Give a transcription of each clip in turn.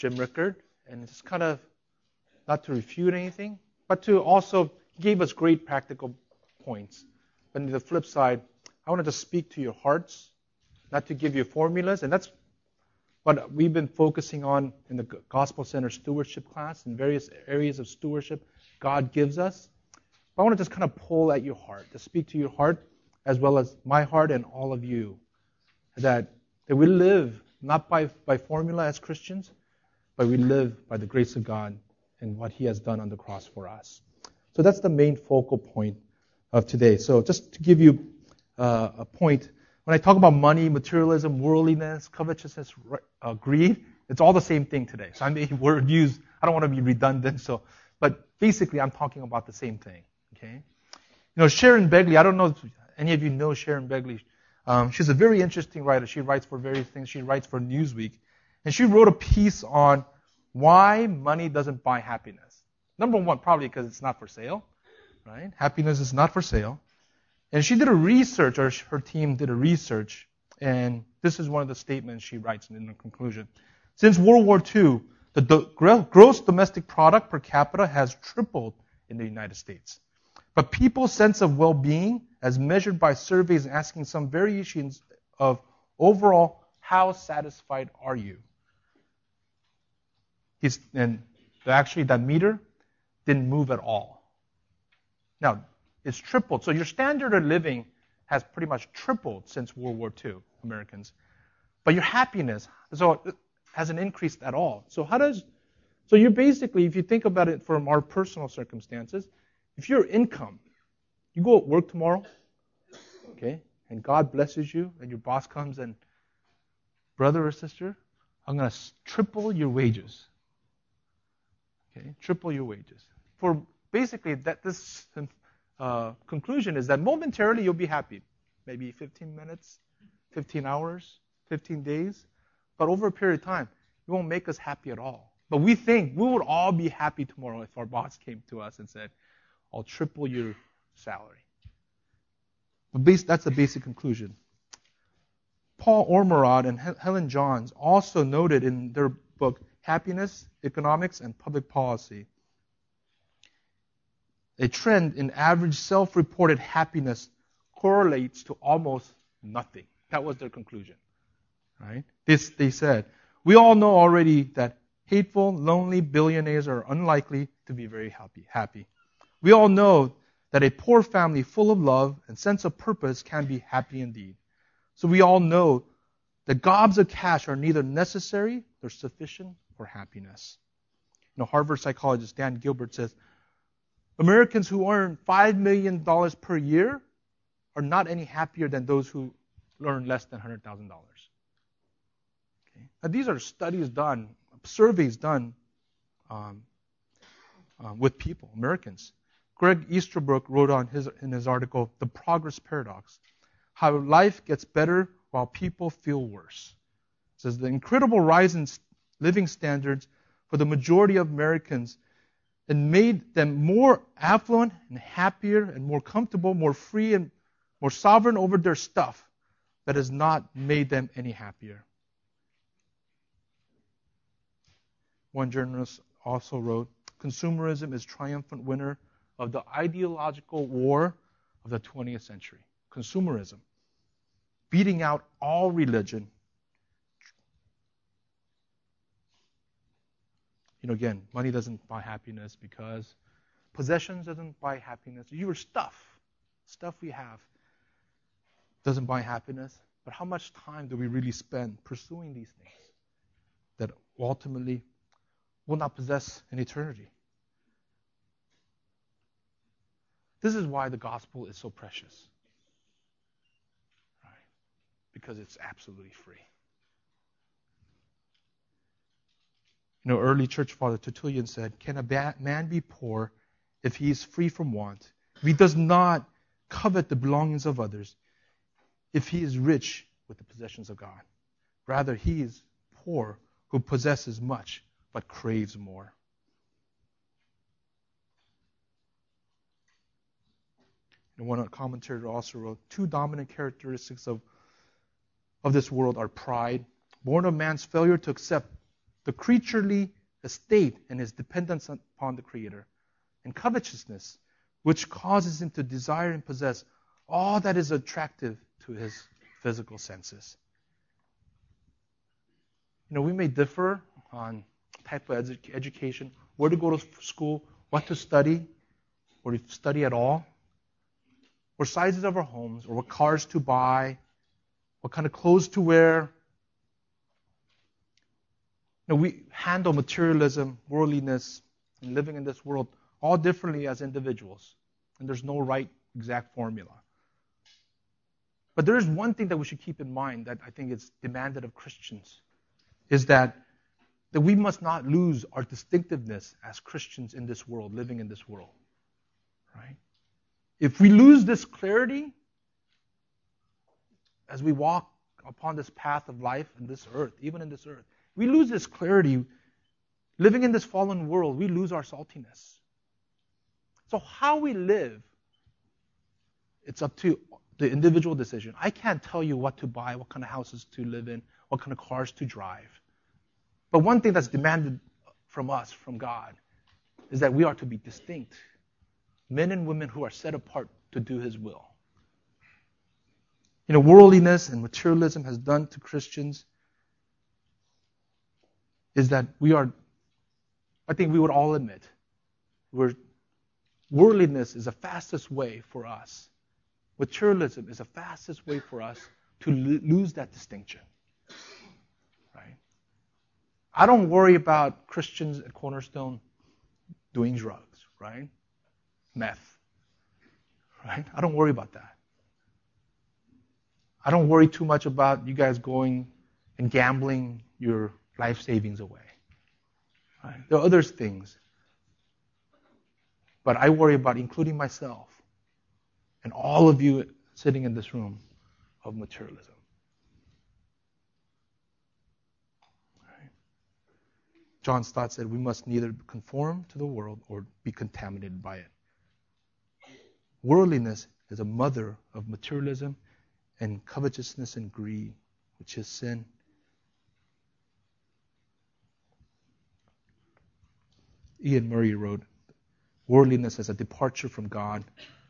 Jim Rickard, and it's kind of not to refute anything, but to also give us great practical points. But on the flip side, I wanted to speak to your hearts, not to give you formulas, and that's what we've been focusing on in the Gospel Center stewardship class and various areas of stewardship God gives us. But I want to just kind of pull at your heart, to speak to your heart as well as my heart and all of you, that, that we live not by, by formula as Christians, but we live by the grace of God and what He has done on the cross for us. So that's the main focal point of today. So just to give you uh, a point, when I talk about money, materialism, worldliness, covetousness, uh, greed, it's all the same thing today. So I may word use, I don't want to be redundant, so, but basically I'm talking about the same thing. Okay? You know, Sharon Begley, I don't know if any of you know Sharon Begley. Um, she's a very interesting writer. She writes for various things. She writes for Newsweek. And she wrote a piece on why money doesn't buy happiness. Number one, probably because it's not for sale, right? Happiness is not for sale. And she did a research, or her team did a research, and this is one of the statements she writes in the conclusion. Since World War II, the gross domestic product per capita has tripled in the United States. But people's sense of well-being, as measured by surveys asking some variations of overall, how satisfied are you? He's, and actually, that meter didn't move at all. Now, it's tripled. So your standard of living has pretty much tripled since World War II, Americans. But your happiness so hasn't increased at all. So how does so you're basically, if you think about it from our personal circumstances, if your income, you go to work tomorrow, okay, and God blesses you, and your boss comes and, brother or sister, I'm to triple your wages. Okay, triple your wages. For basically, that this uh, conclusion is that momentarily you'll be happy, maybe 15 minutes, 15 hours, 15 days, but over a period of time, it won't make us happy at all. But we think we would all be happy tomorrow if our boss came to us and said, I'll triple your salary. But base, that's the basic conclusion. Paul Ormerod and Helen Johns also noted in their book, Happiness, Economics, and Public Policy, a trend in average self reported happiness correlates to almost nothing. That was their conclusion. Right? This, they said, we all know already that hateful, lonely billionaires are unlikely to be very happy. happy. We all know that a poor family full of love and sense of purpose can be happy indeed. So we all know that gobs of cash are neither necessary nor sufficient for happiness. You know, Harvard psychologist Dan Gilbert says Americans who earn $5 million per year are not any happier than those who earn less than $100,000. Okay? Now, these are studies done, surveys done um, uh, with people, Americans. Greg Easterbrook wrote on his, in his article, The Progress Paradox, how life gets better while people feel worse. It says the incredible rise in living standards for the majority of Americans and made them more affluent and happier and more comfortable, more free and more sovereign over their stuff, but has not made them any happier. One journalist also wrote, Consumerism is triumphant winner of the ideological war of the 20th century consumerism, beating out all religion. You know, again, money doesn't buy happiness because possessions doesn't buy happiness. Your stuff, stuff we have, doesn't buy happiness. But how much time do we really spend pursuing these things that ultimately will not possess in eternity? This is why the gospel is so precious. Right? Because it's absolutely free. You know, early church father Tertullian said, Can a man be poor if he is free from want? If he does not covet the belongings of others, if he is rich with the possessions of God. Rather, he is poor who possesses much but craves more. And one commentator also wrote two dominant characteristics of, of this world are pride, born of man's failure to accept the creaturely estate and his dependence upon the Creator, and covetousness, which causes him to desire and possess all that is attractive to his physical senses. You know, we may differ on type of edu- education, where to go to school, what to study, or to study at all, or sizes of our homes, or what cars to buy, what kind of clothes to wear. Know, we handle materialism, worldliness, and living in this world all differently as individuals, and there's no right exact formula. But there is one thing that we should keep in mind that I think is demanded of Christians is that that we must not lose our distinctiveness as Christians in this world, living in this world. Right? If we lose this clarity as we walk upon this path of life in this earth, even in this earth, we lose this clarity living in this fallen world, we lose our saltiness. So how we live, it's up to the individual decision. I can't tell you what to buy, what kind of houses to live in, what kind of cars to drive. But one thing that's demanded from us, from God, is that we are to be distinct. Men and women who are set apart to do His will. You know, worldliness and materialism has done to Christians is that we are, I think we would all admit, we're, worldliness is the fastest way for us. Materialism is the fastest way for us to lose that distinction. Right? I don't worry about Christians at Cornerstone doing drugs, right? Meth, right? I don't worry about that. I don't worry too much about you guys going and gambling your life savings away. Right? There are other things. But I worry about including myself and all of you sitting in this room of materialism. John Stott said we must neither conform to the world or be contaminated by it. Worldliness is a mother of materialism and covetousness and greed, which is sin. Iain Murray wrote, Worldliness is a departure from God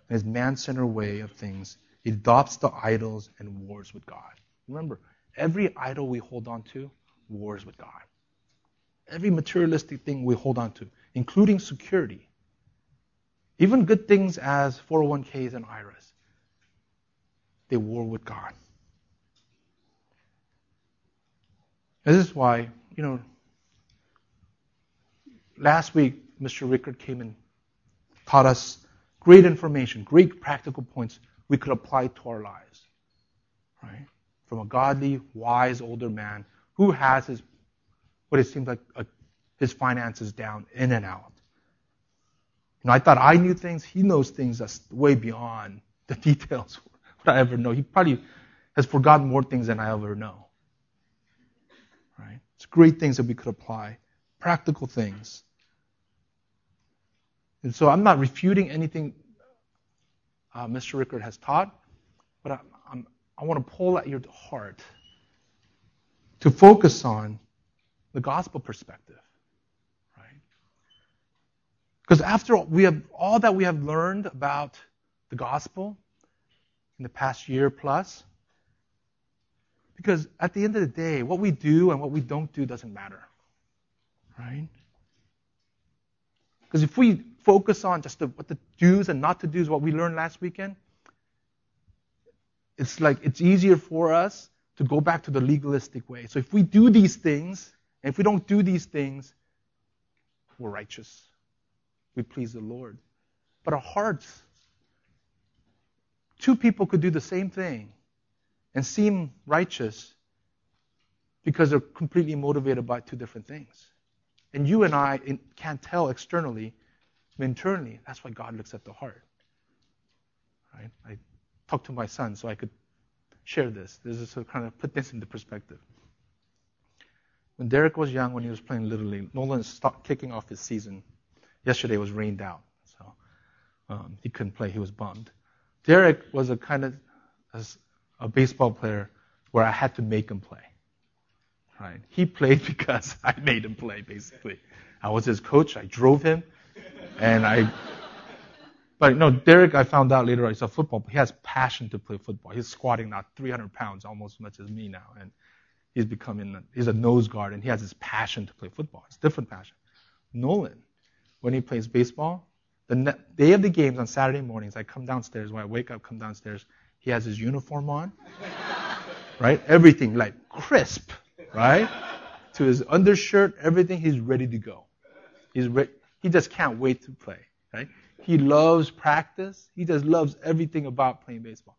and his man centered way of things. It adopts the idols and wars with God. Remember, every idol we hold on to wars with God every materialistic thing we hold on to, including security. Even good things as 401ks and IRAs, they war with God. This is why, you know, last week Mr. Rickard came and taught us great information, great practical points we could apply to our lives. Right? From a godly, wise older man who has his what it seems like a, his finances down in and out. You know, I thought I knew things. He knows things that's way beyond the details what I ever know. He probably has forgotten more things than I ever know. Right? It's great things that we could apply, practical things. And so I'm not refuting anything uh, Mr. Rickard has taught, but I, I'm, I want to pull at your heart to focus on the gospel perspective. Right? Because after all, we have all that we have learned about the gospel in the past year plus, because at the end of the day, what we do and what we don't do doesn't matter. Right? Because if we focus on just the, what the do's and not to do's, what we learned last weekend, it's like it's easier for us to go back to the legalistic way. So if we do these things, and if we don't do these things, we're righteous. We please the Lord. But our hearts, two people could do the same thing and seem righteous because they're completely motivated by two different things. And you and I can't tell externally, internally, that's why God looks at the heart. Right? I talked to my son so I could share this. This is to kind of put this into perspective. When Derek was young, when he was playing Little League, Nolan stopped kicking off his season. Yesterday was rained out, so um, he couldn't play. He was bummed. Derek was a kind of a baseball player where I had to make him play. Right? He played because I made him play, basically. I was his coach. I drove him, and I. But no, Derek, I found out later, he's a football. He has passion to play football. He's squatting now 300 pounds, almost as much as me now, and he's becoming. He's a nose guard, and he has his passion to play football. It's different passion. Nolan, when he plays baseball, the day of the games on Saturday mornings, I come downstairs. When I wake up, come downstairs. He has his uniform on, right? Everything like crisp, right? To his undershirt, everything. He's ready to go. He's re- he just can't wait to play, right? He loves practice. He just loves everything about playing baseball.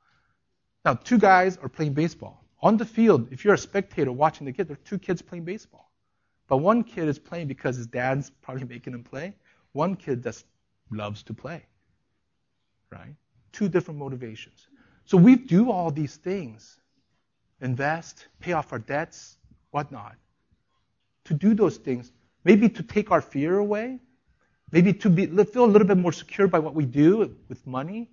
Now, two guys are playing baseball. On the field, if you're a spectator watching the kid, there are two kids playing baseball. But one kid is playing because his dad's probably making him play. One kid just loves to play. Right? Two different motivations. So we do all these things invest, pay off our debts, whatnot. To do those things, maybe to take our fear away, maybe to be, feel a little bit more secure by what we do with money,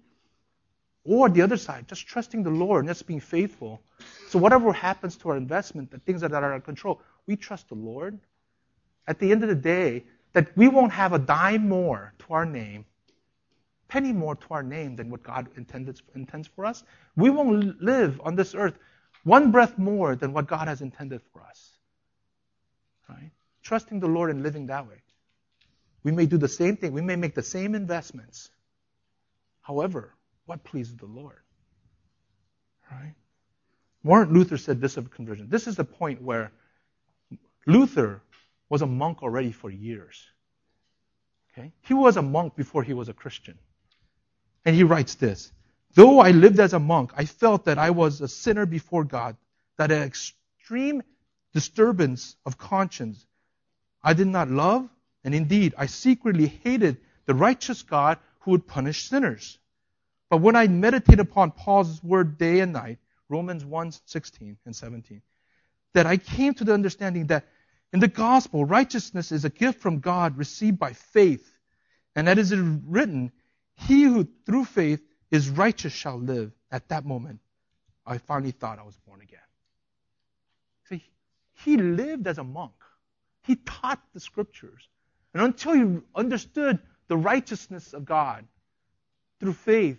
or the other side, just trusting the Lord and just being faithful. So whatever happens to our investment, the things that are out of control, we trust the Lord. At the end of the day, that we won't have a dime more to our name, penny more to our name than what God intended, intends for us. We won't live on this earth one breath more than what God has intended for us. Right? Trusting the Lord and living that way. We may do the same thing. We may make the same investments. However, what pleases the Lord? Right? Martin Luther said this of conversion. This is the point where Luther was a monk already for years. Okay? He was a monk before he was a Christian. And he writes this Though I lived as a monk, I felt that I was a sinner before God, that an extreme disturbance of conscience I did not love, and indeed I secretly hated the righteous God who would punish sinners. But when I meditated upon Paul's word day and night, Romans 1 16 and 17, that I came to the understanding that in the gospel, righteousness is a gift from God received by faith. And that is written, He who through faith is righteous shall live. At that moment, I finally thought I was born again. See, he lived as a monk. He taught the scriptures. And until he understood the righteousness of God through faith,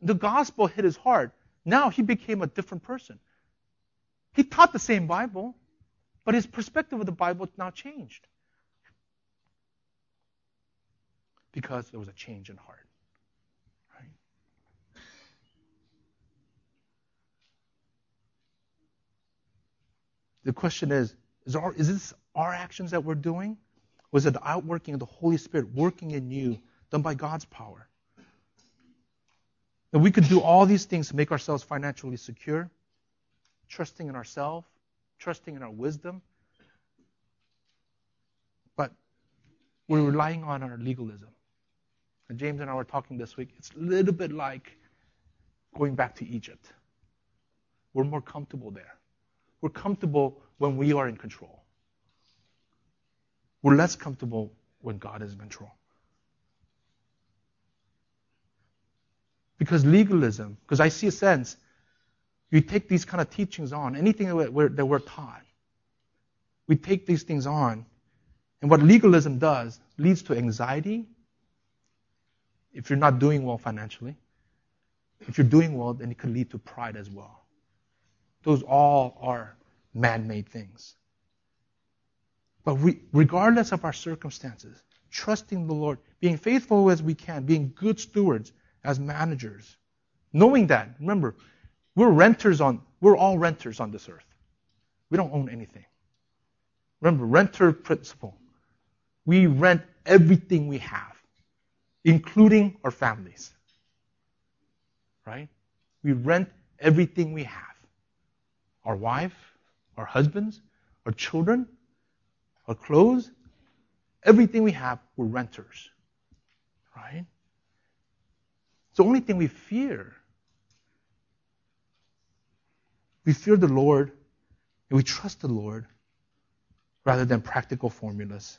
the gospel hit his heart. Now he became a different person. He taught the same Bible, but his perspective of the Bible now changed. Because there was a change in heart. Right? The question is, is, our, is this our actions that we're doing? Was it the outworking of the Holy Spirit working in you, done by God's power? That we could do all these things to make ourselves financially secure, trusting in ourselves, trusting in our wisdom. But we're relying on our legalism. And James and I were talking this week. It's a little bit like going back to Egypt. We're more comfortable there. We're comfortable when we are in control. We're less comfortable when God is in control. Because legalism, because I see a sense, you take these kind of teachings on, anything that we're, that we're taught, we take these things on, and what legalism does leads to anxiety. If you're not doing well financially, if you're doing well, then it could lead to pride as well. Those all are man made things. But we, regardless of our circumstances, trusting the Lord, being faithful as we can, being good stewards as managers, knowing that, remember, we're renters on, we're all renters on this earth. We don't own anything. Remember, renter principle. We rent everything we have, including our families. Right? We rent everything we have. Our wife, our husbands, our children, our clothes, everything we have, we're renters. Right? It's the only thing we fear. We fear the Lord and we trust the Lord rather than practical formulas.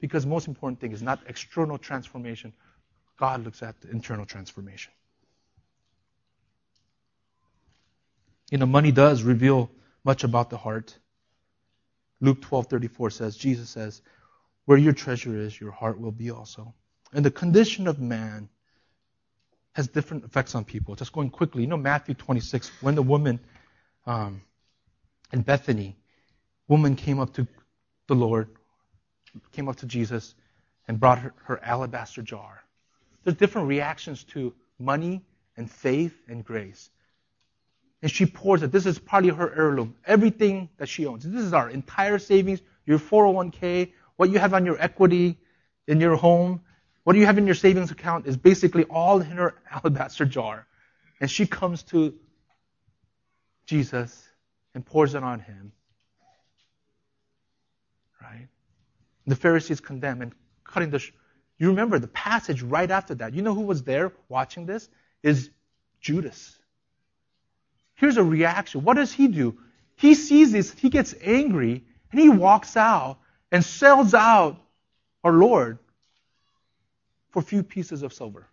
Because most important thing is not external transformation. God looks at the internal transformation. You know, money does reveal much about the heart. Luke 12:34 says, Jesus says, "Where your treasure is, your heart will be also." And the condition of man has different effects on people. Just going quickly, you know Matthew 26, when the woman um, in Bethany, woman came up to the Lord, came up to Jesus, and brought her, her alabaster jar. There's different reactions to money and faith and grace. And she pours it. This is partly her heirloom. Everything that she owns. This is our entire savings, your 401k, what you have on your equity in your home, what you have in your savings account is basically all in her alabaster jar. And she comes to Jesus and pours it on him. Right? The Pharisees condemn and cutting the. Sh- you remember the passage right after that. You know who was there watching this? Is Judas. Here's a reaction. What does he do? He sees this, he gets angry, and he walks out and sells out our Lord for a few pieces of silver.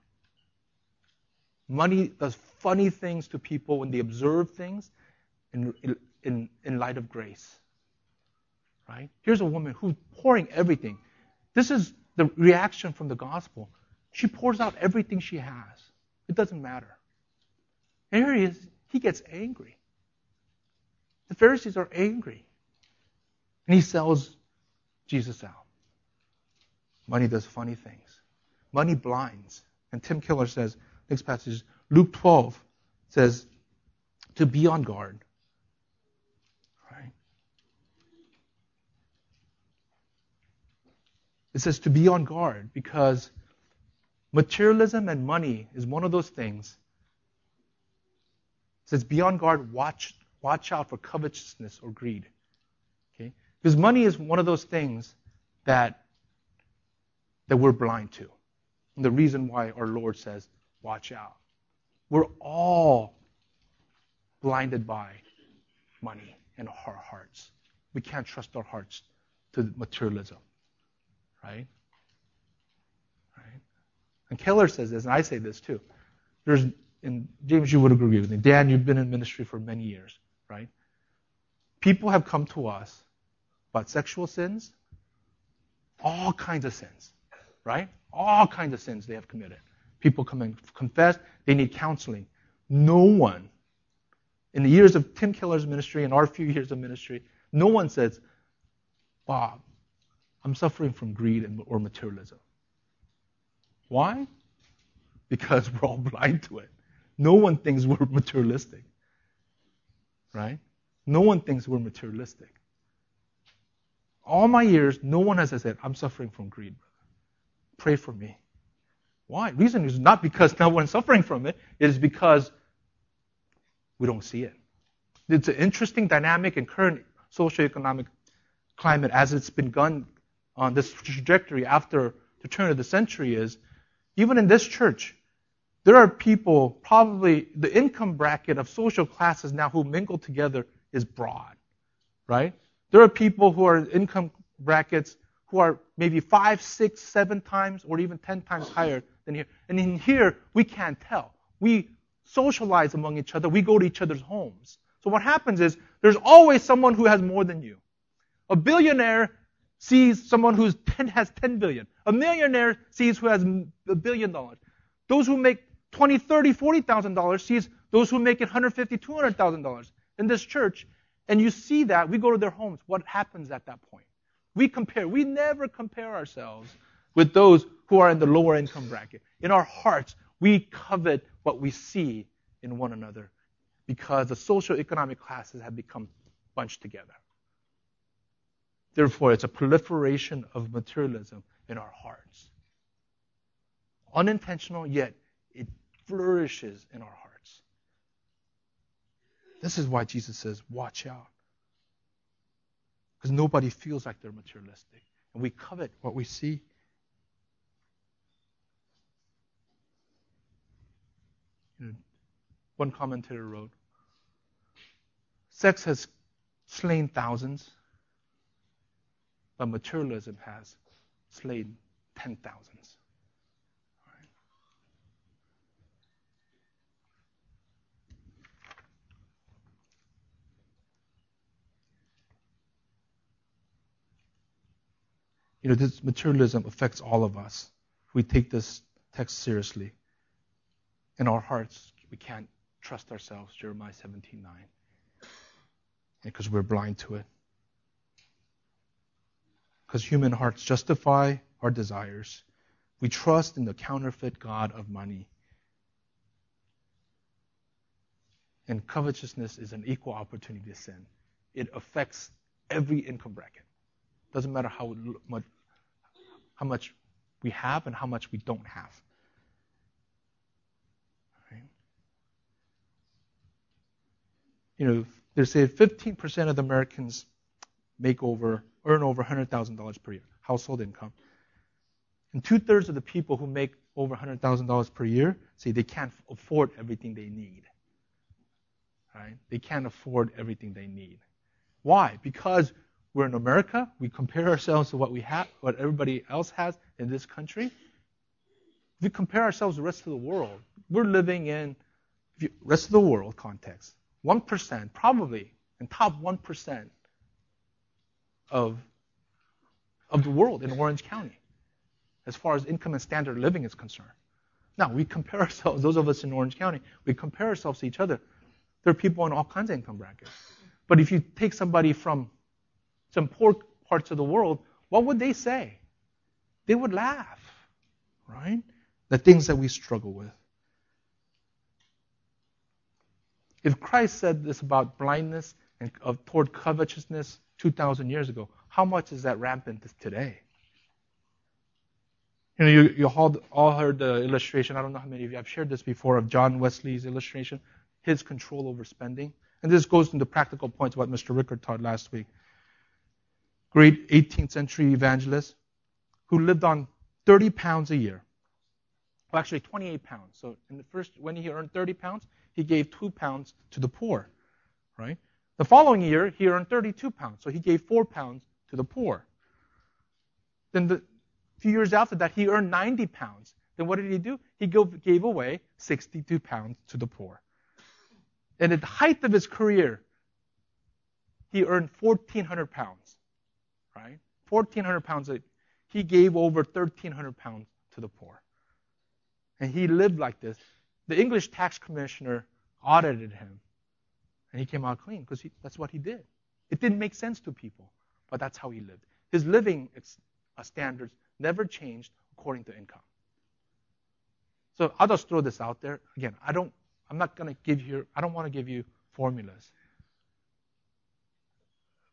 Money does funny things to people when they observe things in, in, in light of grace. Right? Here's a woman who's pouring everything. This is the reaction from the gospel. She pours out everything she has. It doesn't matter. And here he is. He gets angry. The Pharisees are angry. And he sells Jesus out. Money does funny things. Money blinds. And Tim Keller says, next passage, Luke 12 says, to be on guard. Right? It says to be on guard because materialism and money is one of those things. It says be on guard, watch, watch out for covetousness or greed. Okay? Because money is one of those things that, that we're blind to. And the reason why our Lord says, watch out. We're all blinded by money and our hearts. We can't trust our hearts to materialism. Right? Right? And Keller says this, and I say this too. There's, and James, you would agree with me. Dan, you've been in ministry for many years, right? People have come to us about sexual sins, all kinds of sins, right? All kinds of sins they have committed. People come and confess, they need counseling. No one, in the years of Tim Keller's ministry and our few years of ministry, no one says, Bob, I'm suffering from greed or materialism. Why? Because we're all blind to it. No one thinks we're materialistic. Right? No one thinks we're materialistic. All my years, no one has said, I'm suffering from greed. Pray for me. Why? Reason is not because no one's suffering from it. It is because we don't see it. It's an interesting dynamic in current socioeconomic climate as it's been gone on this trajectory after the turn of the century is even in this church, there are people, probably the income bracket of social classes now who mingle together is broad, right? There are people who are income brackets who are maybe five, six, seven times, or even ten times higher than here. And in here, we can't tell. We socialize among each other. We go to each other's homes. So what happens is there's always someone who has more than you. A billionaire sees someone who has 10 billion. A millionaire sees who has a billion dollars. Those who make 20, 30, 40,000 dollars sees those who make it 150, 200,000 dollars in this church. And you see that we go to their homes. What happens at that point? We compare. We never compare ourselves with those who are in the lower income bracket. In our hearts, we covet what we see in one another because the social economic classes have become bunched together. Therefore, it's a proliferation of materialism in our hearts. Unintentional, yet it flourishes in our hearts. This is why Jesus says, watch out. Because nobody feels like they're materialistic. And we covet what we see. One commentator wrote, Sex has slain thousands, but materialism has slain ten thousands. You know, this materialism affects all of us. We take this text seriously. In our hearts, we can't trust ourselves, Jeremiah 17 9. Because we're blind to it. Because human hearts justify our desires. We trust in the counterfeit God of money. And covetousness is an equal opportunity to sin. It affects every income bracket. Doesn't matter how much, how much we have and how much we don't have. Right? You know, they say 15% of Americans make over, earn over $100,000 per year, household income. And two thirds of the people who make over $100,000 per year say they can't afford everything they need. Right? They can't afford everything they need. Why? Because we're in America, we compare ourselves to what we have, what everybody else has in this country. If we compare ourselves to the rest of the world, we're living in the rest of the world context. 1%, probably, in top 1% of, of the world in Orange County, as far as income and standard of living is concerned. Now, we compare ourselves, those of us in Orange County, we compare ourselves to each other. There are people in all kinds of income brackets. But if you take somebody from some poor parts of the world, what would they say? They would laugh, right? The things that we struggle with. If Christ said this about blindness and of, toward covetousness 2,000 years ago, how much is that rampant today? You know, you, you all, all heard the illustration. I don't know how many of you have shared this before of John Wesley's illustration, his control over spending. And this goes into practical points what Mr. Rickard taught last week. Great 18th century evangelist who lived on 30 pounds a year. Well, actually 28 pounds. So in the first, when he earned 30 pounds, he gave two pounds to the poor, right? The following year, he earned 32 pounds, so he gave four pounds to the poor. Then the few years after that, he earned 90 pounds. Then what did he do? He gave away 62 pounds to the poor. And at the height of his career, he earned 1,400 pounds, right? 1,400 pounds. He gave over 1,300 pounds to the poor. And he lived like this. The English tax commissioner audited him, and he came out clean because that's what he did. It didn't make sense to people, but that's how he lived. His living uh, standards never changed according to income. So I'll just throw this out there. Again, I don't I'm not going to give you, I don't want to give you formulas.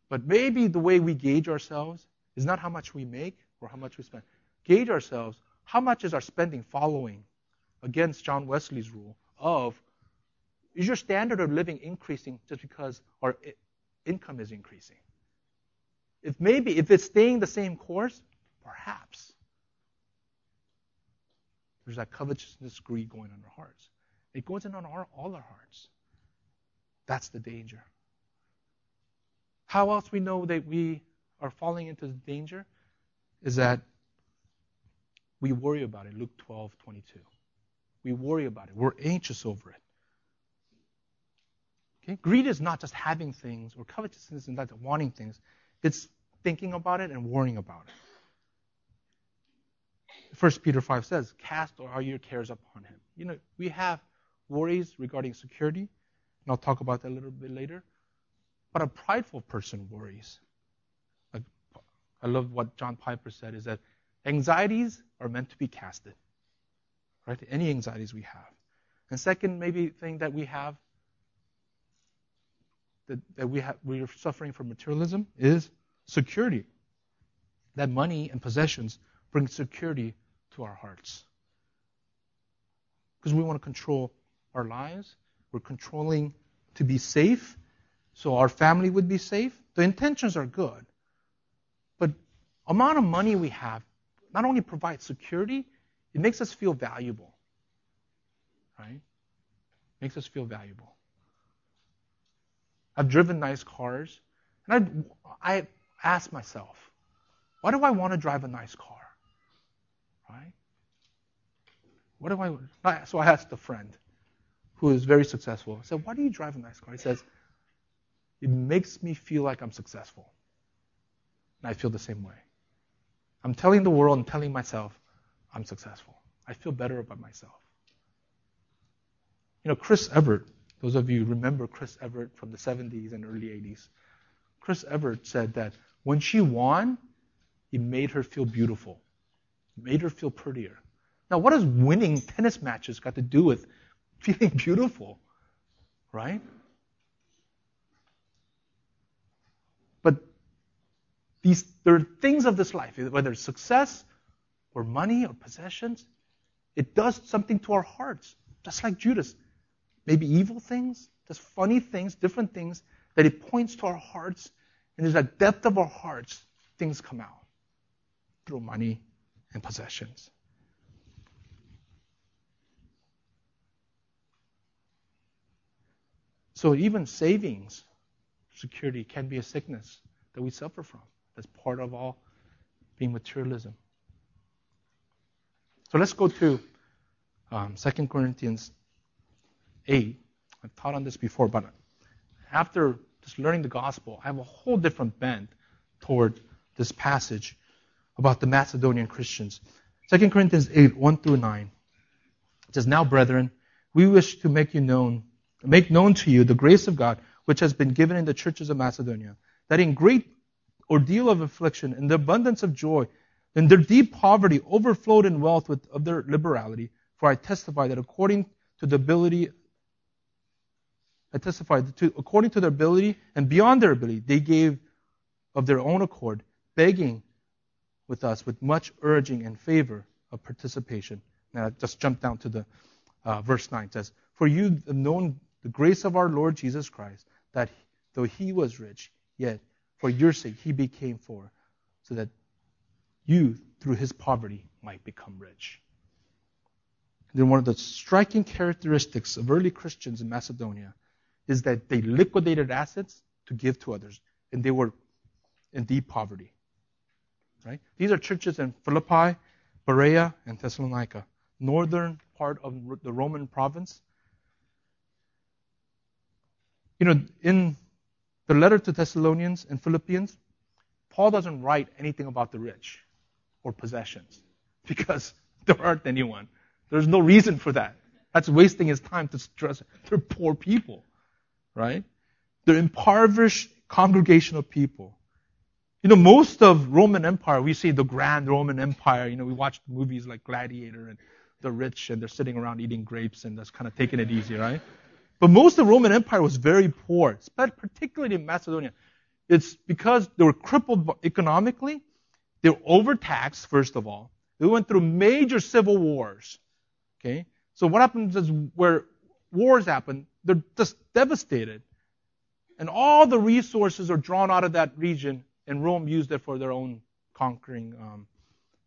But maybe the way we gauge ourselves is not how much we make or how much we spend. Gauge ourselves, how much is our spending following against John Wesley's rule of is your standard of living increasing just because our income is increasing? If maybe, if it's staying the same course, perhaps there's that covetousness greed going on our hearts. It goes in on our, all our hearts. That's the danger. How else we know that we are falling into danger is that we worry about it. Luke 12, 22. We worry about it. We're anxious over it. Okay? Greed is not just having things, or covetousness is not wanting things. It's thinking about it and worrying about it. 1 Peter 5 says, Cast all your cares upon him. You know, we have worries regarding security, and I'll talk about that a little bit later. But a prideful person worries. I love what John Piper said is that anxieties are meant to be casted. Right? Any anxieties we have. And second, maybe thing that we have that, that we have we are suffering from materialism is security. That money and possessions bring security to our hearts. Because we want to control our lives. We're controlling to be safe, so our family would be safe. The intentions are good. But amount of money we have not only provides security, it makes us feel valuable. Right? Makes us feel valuable. I've driven nice cars, and I, I ask myself, why do I want to drive a nice car? Right? What do I? So I asked a friend, who is very successful. I said, Why do you drive a nice car? He says, It makes me feel like I'm successful. And I feel the same way. I'm telling the world and telling myself, I'm successful. I feel better about myself. You know, Chris Evert, those of you remember Chris Evert from the 70s and early 80s. Chris Evert said that when she won, it made her feel beautiful. It made her feel prettier. Now, what does winning tennis matches got to do with feeling beautiful? Right? But these there are things of this life, whether it's success or money or possessions, it does something to our hearts, just like Judas. Maybe evil things, just funny things, different things, that it points to our hearts, and there's a depth of our hearts, things come out through money and possessions. So even savings security can be a sickness that we suffer from. That's part of all being materialism. So let's go to um, 2 Corinthians 8. I've taught on this before, but after just learning the gospel, I have a whole different bent toward this passage about the Macedonian Christians. 2 Corinthians 8, 1 through 9. It says, Now, brethren, we wish to make you known, make known to you the grace of God which has been given in the churches of Macedonia, that in great ordeal of affliction, and the abundance of joy, in their deep poverty, overflowed in wealth with, of their liberality. For I testify that according to the ability, I testify to according to their ability and beyond their ability, they gave of their own accord, begging with us with much urging and favor of participation. Now, just jump down to the uh, verse 9. It says, For you have known the grace of our Lord Jesus Christ, that though he was rich, yet for your sake he became poor, so that you, through his poverty, might become rich. Then one of the striking characteristics of early Christians in Macedonia is that they liquidated assets to give to others, and they were in deep poverty. Right? These are churches in Philippi, Berea, and Thessalonica, northern part of the Roman province. You know, in the letter to Thessalonians and Philippians, Paul doesn't write anything about the rich or possessions because there aren't anyone. There's no reason for that. That's wasting his time to stress. They're poor people, right? They're impoverished congregational people. You know, most of Roman Empire, we see the grand Roman Empire. You know, we watch movies like Gladiator and the rich and they're sitting around eating grapes and just kind of taking it easy, right? But most of the Roman Empire was very poor, particularly in Macedonia. It's because they were crippled economically. They were overtaxed, first of all. They went through major civil wars. Okay? So what happens is where wars happen, they're just devastated. And all the resources are drawn out of that region, and Rome used it for their own conquering um,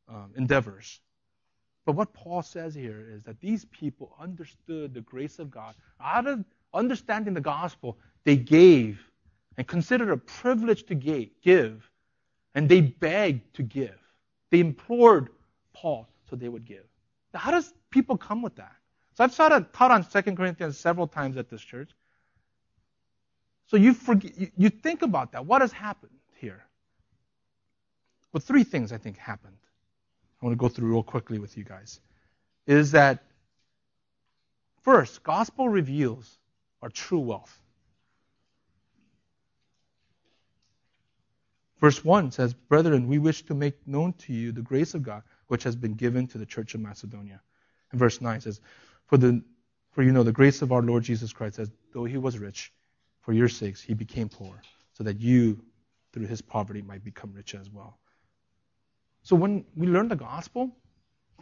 um, endeavors. But what Paul says here is that these people understood the grace of God. Out of understanding the gospel, they gave and considered a privilege to give, and they begged to give. They implored Paul so they would give. Now, how does people come with that? So I've taught on 2 Corinthians several times at this church. So you, forget, you think about that. What has happened here? Well, three things I think happened. I want to go through real quickly with you guys, is that first, gospel reveals our true wealth. Verse 1 says, Brethren, we wish to make known to you the grace of God which has been given to the church of Macedonia. And verse 9 says, For, the, for you know the grace of our Lord Jesus Christ, says, though he was rich, for your sakes he became poor, so that you, through his poverty, might become rich as well. So when we learn the gospel,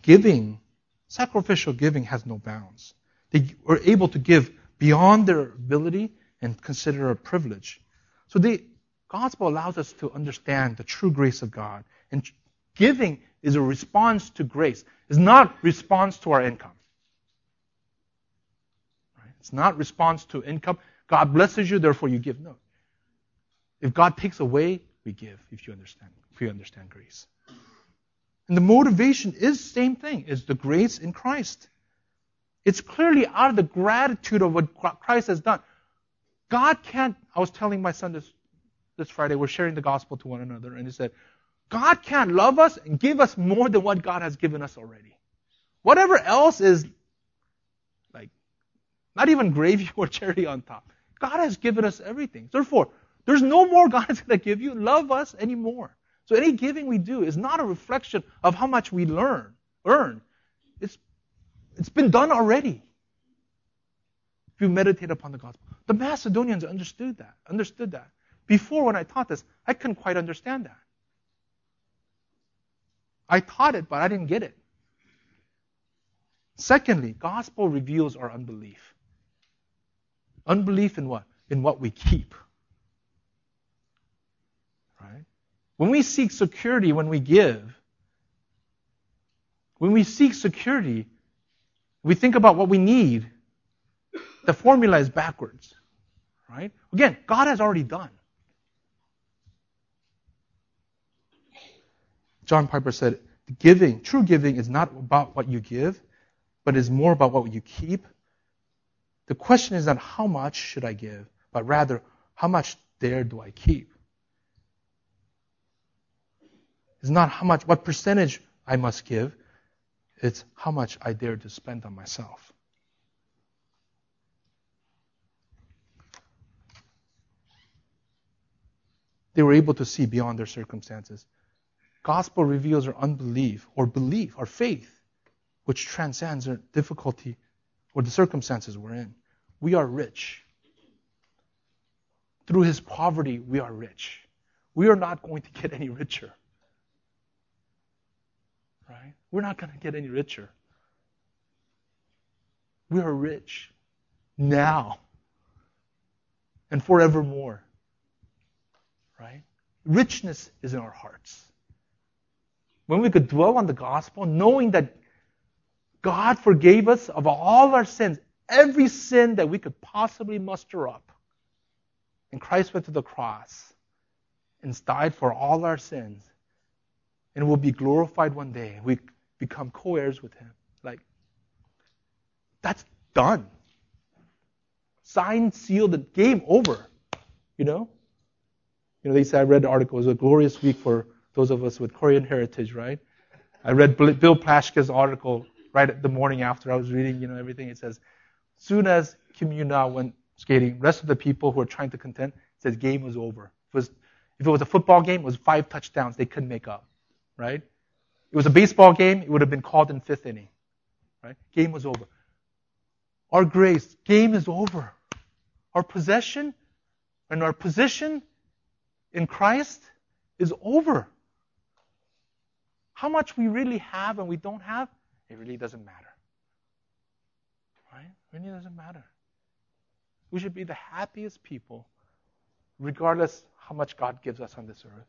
giving, sacrificial giving has no bounds. They were able to give beyond their ability and consider a privilege. So the gospel allows us to understand the true grace of God. And giving is a response to grace. It's not response to our income. Right? It's not response to income. God blesses you, therefore you give. No. If God takes away, we give, if you understand, if you understand grace. And the motivation is the same thing, is the grace in Christ. It's clearly out of the gratitude of what Christ has done. God can't, I was telling my son this, this Friday, we're sharing the gospel to one another, and he said, God can't love us and give us more than what God has given us already. Whatever else is like not even gravy or cherry on top. God has given us everything. Therefore, there's no more God is going to give you, love us anymore. So any giving we do is not a reflection of how much we learn, earn. It's, it's been done already. If you meditate upon the gospel. The Macedonians understood that, understood that. Before when I taught this, I couldn't quite understand that. I taught it, but I didn't get it. Secondly, gospel reveals our unbelief. Unbelief in what? In what we keep. Right? When we seek security when we give, when we seek security, we think about what we need. The formula is backwards. Right? Again, God has already done. John Piper said, giving, true giving is not about what you give, but is more about what you keep. The question is not how much should I give, but rather how much there do I keep? It's not how much, what percentage I must give. It's how much I dare to spend on myself. They were able to see beyond their circumstances. Gospel reveals our unbelief or belief, or faith, which transcends our difficulty or the circumstances we're in. We are rich. Through his poverty, we are rich. We are not going to get any richer. Right? We're not going to get any richer. We are rich now and forevermore. Right? Richness is in our hearts when we could dwell on the gospel, knowing that God forgave us of all our sins, every sin that we could possibly muster up. And Christ went to the cross and died for all our sins. And will be glorified one day. We become co heirs with Him. Like, that's done. Signed, sealed, and game over. You know? You know, they say I read the article. It was a glorious week for those of us with Korean heritage, right? I read Bill Plaschke's article right the morning after I was reading, you know, everything. It says, soon as Kim Yuna went skating, rest of the people who were trying to contend says game was over. It was, if it was a football game, it was five touchdowns. They couldn't make up, right? It was a baseball game, it would have been called in fifth inning, right? Game was over. Our grace, game is over. Our possession and our position in Christ is over. How much we really have and we don't have, it really doesn't matter. Right? Really doesn't matter. We should be the happiest people, regardless how much God gives us on this earth.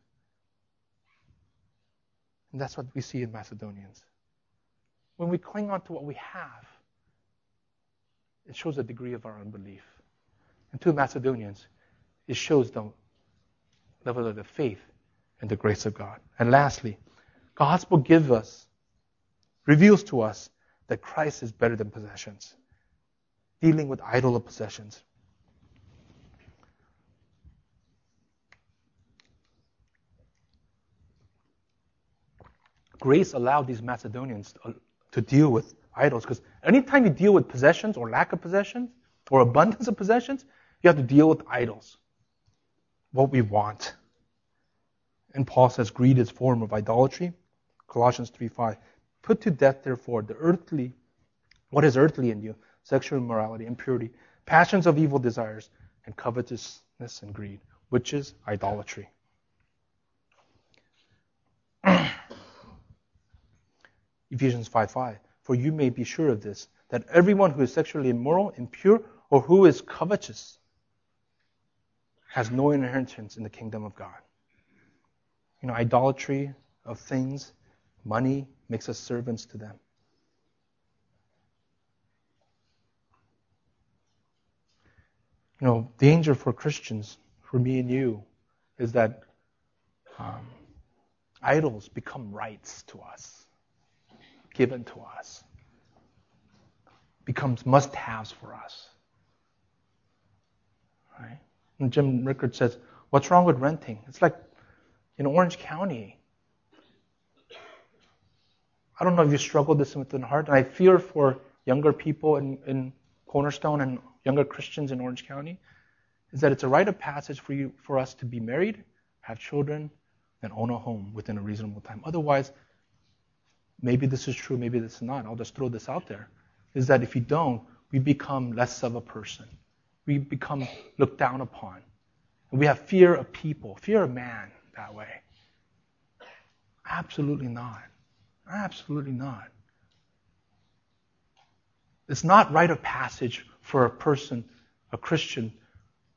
And that's what we see in Macedonians. When we cling on to what we have, it shows a degree of our unbelief. And to Macedonians, it shows the level of the faith and the grace of God. And lastly, gospel gives us, reveals to us that Christ is better than possessions. Dealing with idol possessions. Grace allowed these Macedonians to, to deal with idols because anytime you deal with possessions or lack of possessions or abundance of possessions, you have to deal with idols. What we want. And Paul says greed is form of idolatry. Colossians 3:5. Put to death, therefore, the earthly, what is earthly in you, sexual immorality, impurity, passions of evil desires, and covetousness and greed, which is idolatry. Ephesians 5:5. For you may be sure of this, that everyone who is sexually immoral, impure, or who is covetous has no inheritance in the kingdom of God. You know, idolatry of things Money makes us servants to them. You know, danger for Christians, for me and you, is that um, idols become rights to us, given to us, becomes must-haves for us. Right? And Jim Rickard says, "What's wrong with renting? It's like in Orange County, I don't know if you struggle this within the heart, and I fear for younger people in, in Cornerstone and younger Christians in Orange County, is that it's a rite of passage for you for us to be married, have children, and own a home within a reasonable time. Otherwise, maybe this is true, maybe this is not. I'll just throw this out there. Is that if you don't, we become less of a person. We become looked down upon. We have fear of people, fear of man that way. Absolutely not. Absolutely not. It's not rite of passage for a person, a Christian,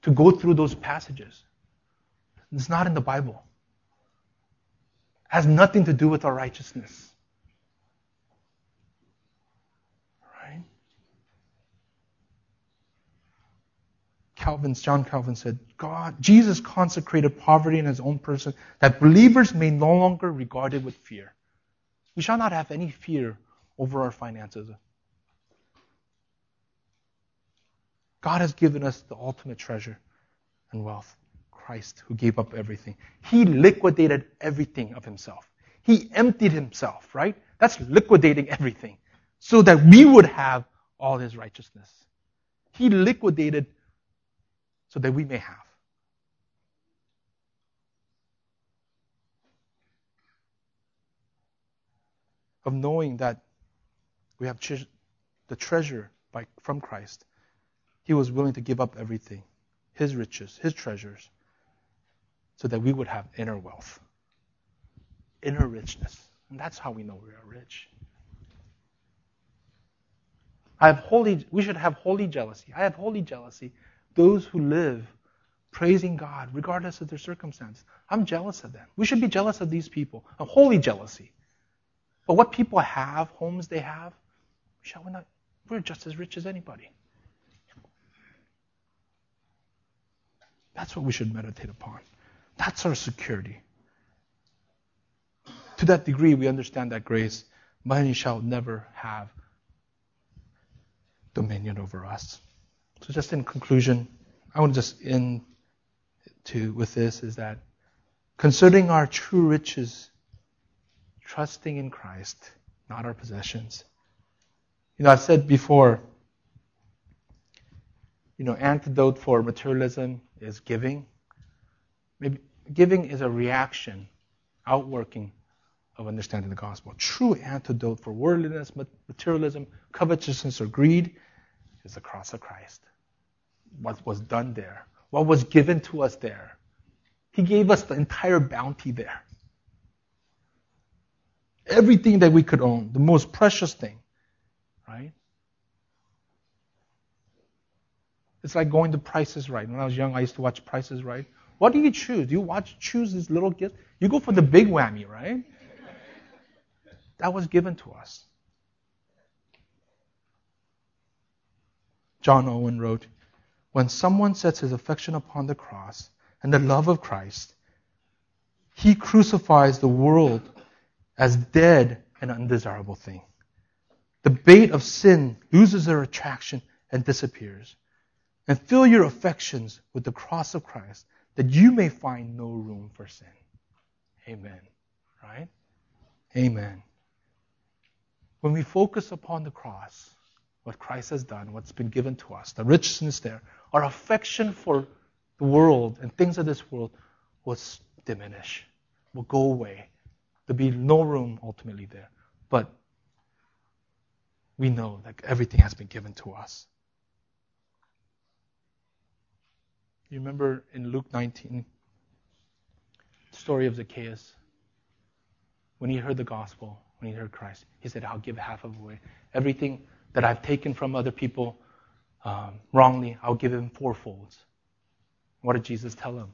to go through those passages. It's not in the Bible. It has nothing to do with our righteousness. Calvin, John Calvin said, God, Jesus consecrated poverty in his own person that believers may no longer regard it with fear. We shall not have any fear over our finances. God has given us the ultimate treasure and wealth. Christ, who gave up everything. He liquidated everything of himself. He emptied himself, right? That's liquidating everything so that we would have all his righteousness. He liquidated so that we may have. Of knowing that we have the treasure by, from Christ he was willing to give up everything, his riches, his treasures, so that we would have inner wealth, inner richness. And that's how we know we are rich. I have holy, we should have holy jealousy. I have holy jealousy. Those who live praising God regardless of their circumstance. I'm jealous of them. We should be jealous of these people. A holy jealousy. But what people have, homes they have, shall we not? We're just as rich as anybody. That's what we should meditate upon. That's our security. To that degree, we understand that grace, money shall never have dominion over us. So, just in conclusion, I want to just end to with this is that concerning our true riches, trusting in Christ, not our possessions. You know, I've said before, you know, antidote for materialism is giving. Maybe giving is a reaction, outworking of understanding the gospel. True antidote for worldliness, materialism, covetousness, or greed is the cross of Christ. What was done there, what was given to us there. He gave us the entire bounty there. Everything that we could own, the most precious thing, right? It's like going to Prices Right. When I was young, I used to watch Prices Right. What do you choose? Do you watch choose this little gift? You go for the big whammy, right? That was given to us. John Owen wrote, When someone sets his affection upon the cross and the love of Christ, he crucifies the world as dead and undesirable thing. The bait of sin loses their attraction and disappears and fill your affections with the cross of Christ that you may find no room for sin. Amen. Right? Amen. When we focus upon the cross, what Christ has done, what's been given to us, the richness there, our affection for the world and things of this world will diminish, will go away. There'll be no room ultimately there. But we know that everything has been given to us. You remember in Luke 19, the story of Zacchaeus. When he heard the gospel, when he heard Christ, he said, I'll give half of away. Everything that I've taken from other people um, wrongly, I'll give him fourfolds. What did Jesus tell him?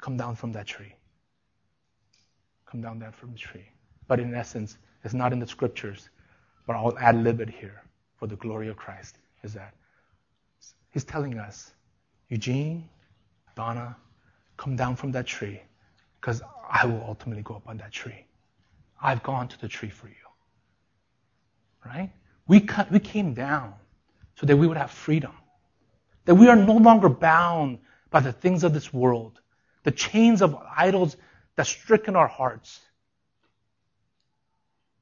Come down from that tree. Come down that from the tree. But in essence, it's not in the scriptures, but I'll add lib it here for the glory of Christ. Is that he's telling us Eugene, Donna, come down from that tree because I will ultimately go up on that tree. I've gone to the tree for you. Right? We, cut, we came down so that we would have freedom. That we are no longer bound by the things of this world, the chains of idols that stricken our hearts.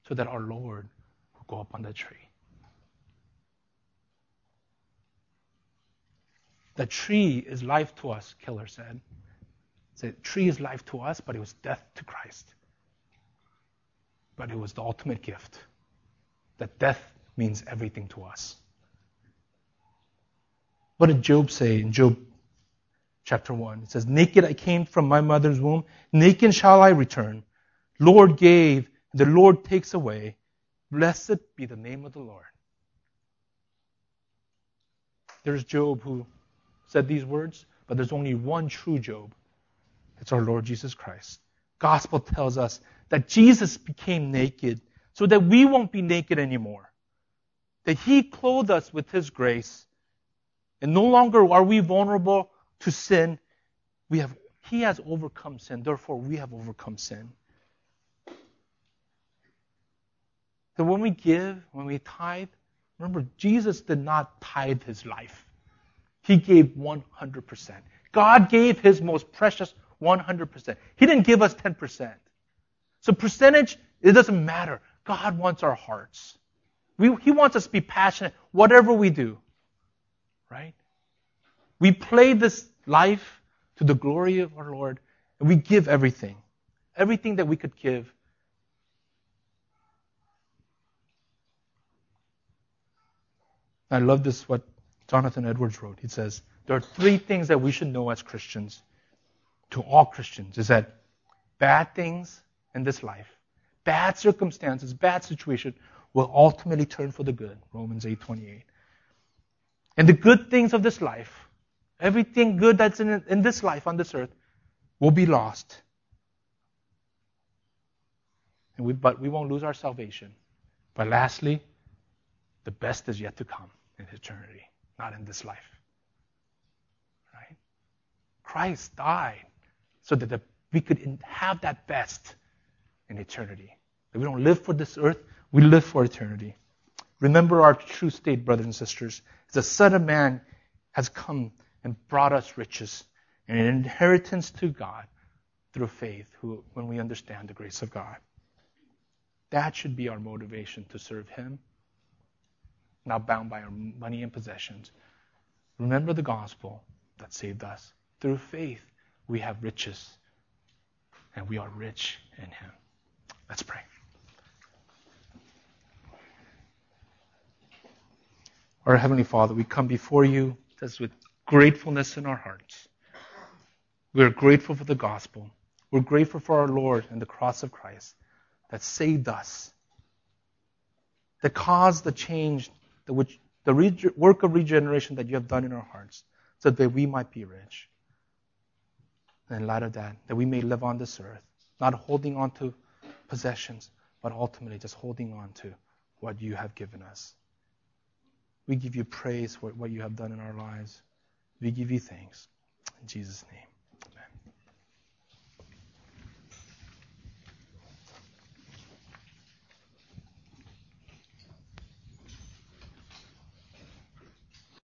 so that our Lord will go up on the tree. The tree is life to us, Keller said. The tree is life to us, but it was death to Christ. But it was the ultimate gift. That death means everything to us. What did Job say in Job chapter 1? It says, Naked I came from my mother's womb, naked shall I return. Lord gave, the Lord takes away. Blessed be the name of the Lord. There's Job who said these words, but there's only one true Job. It's our Lord Jesus Christ. Gospel tells us that Jesus became naked so that we won't be naked anymore. That he clothed us with his grace. And no longer are we vulnerable to sin. We have he has overcome sin, therefore we have overcome sin. So when we give, when we tithe, remember Jesus did not tithe his life. He gave 100%. God gave his most precious 100%. He didn't give us 10%. So percentage, it doesn't matter. God wants our hearts. We, he wants us to be passionate, whatever we do. Right? We play this life to the glory of our Lord, and we give everything. Everything that we could give. I love this, what Jonathan Edwards wrote. He says, There are three things that we should know as Christians, to all Christians, is that bad things in this life, bad circumstances, bad situation, will ultimately turn for the good. Romans 8:28. And the good things of this life, everything good that's in, in this life on this earth, will be lost. And we, but we won't lose our salvation. But lastly, the best is yet to come in eternity not in this life. Right? Christ died so that the, we could have that best in eternity. That we don't live for this earth, we live for eternity. Remember our true state, brothers and sisters. The Son of Man has come and brought us riches and an inheritance to God through faith who, when we understand the grace of God. That should be our motivation to serve Him not bound by our money and possessions. Remember the gospel that saved us. Through faith, we have riches, and we are rich in Him. Let's pray. Our Heavenly Father, we come before you just with gratefulness in our hearts. We are grateful for the gospel. We're grateful for our Lord and the cross of Christ that saved us, that caused the change the, which, the rege- work of regeneration that you have done in our hearts, so that we might be rich. And in light of that, that we may live on this earth, not holding on to possessions, but ultimately just holding on to what you have given us. We give you praise for what you have done in our lives. We give you thanks. In Jesus' name.